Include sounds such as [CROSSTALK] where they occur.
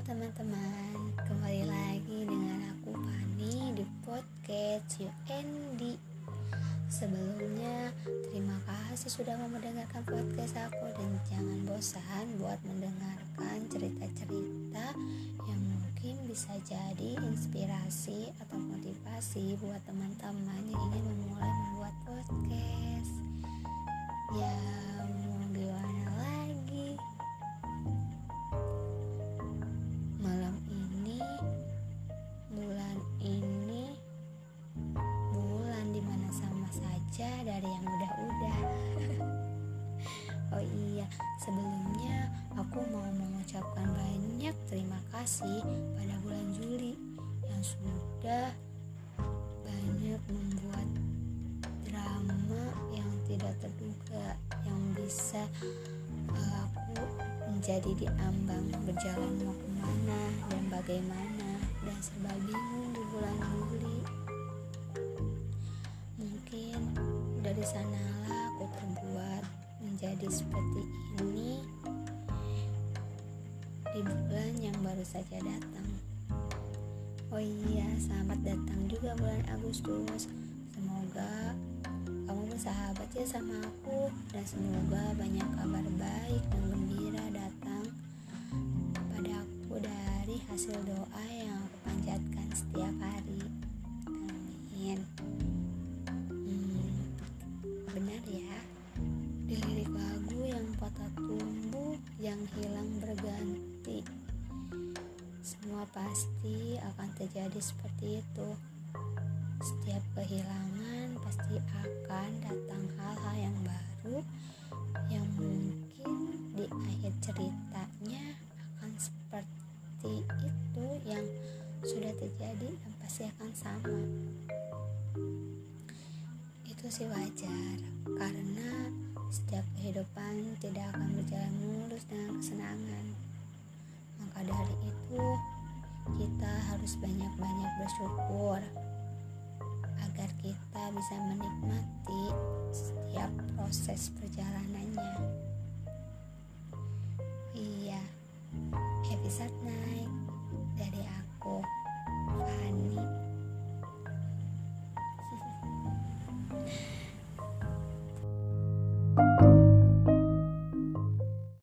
Teman-teman, kembali lagi dengan aku Fani di podcast UND Sebelumnya, terima kasih sudah mau mendengarkan podcast aku. Dan jangan bosan buat mendengarkan cerita-cerita yang mungkin bisa jadi inspirasi atau motivasi buat teman-teman yang ingin memulai membuat podcast. Ya, saja dari yang udah-udah. [LAUGHS] oh iya, sebelumnya aku mau mengucapkan banyak terima kasih pada bulan Juli yang sudah banyak membuat drama yang tidak terduga yang bisa uh, aku menjadi di ambang berjalan mau ke mana dan bagaimana dan serba bingung di bulan Juli menjadi seperti ini. Di bulan yang baru saja datang. Oh iya selamat datang juga bulan Agustus. Semoga kamu bersahabat ya sama aku dan semoga banyak kabar baik dan gembira datang pada aku dari hasil doa yang aku panjatkan setiap hari patah tumbuh yang hilang berganti. Semua pasti akan terjadi seperti itu. Setiap kehilangan pasti akan datang hal-hal yang baru yang mungkin di akhir ceritanya akan seperti itu yang sudah terjadi dan pasti akan sama. Itu sih wajar karena setiap kehidupan tidak akan berjalan mulus dengan kesenangan maka dari itu kita harus banyak-banyak bersyukur agar kita bisa menikmati setiap proses perjalanannya.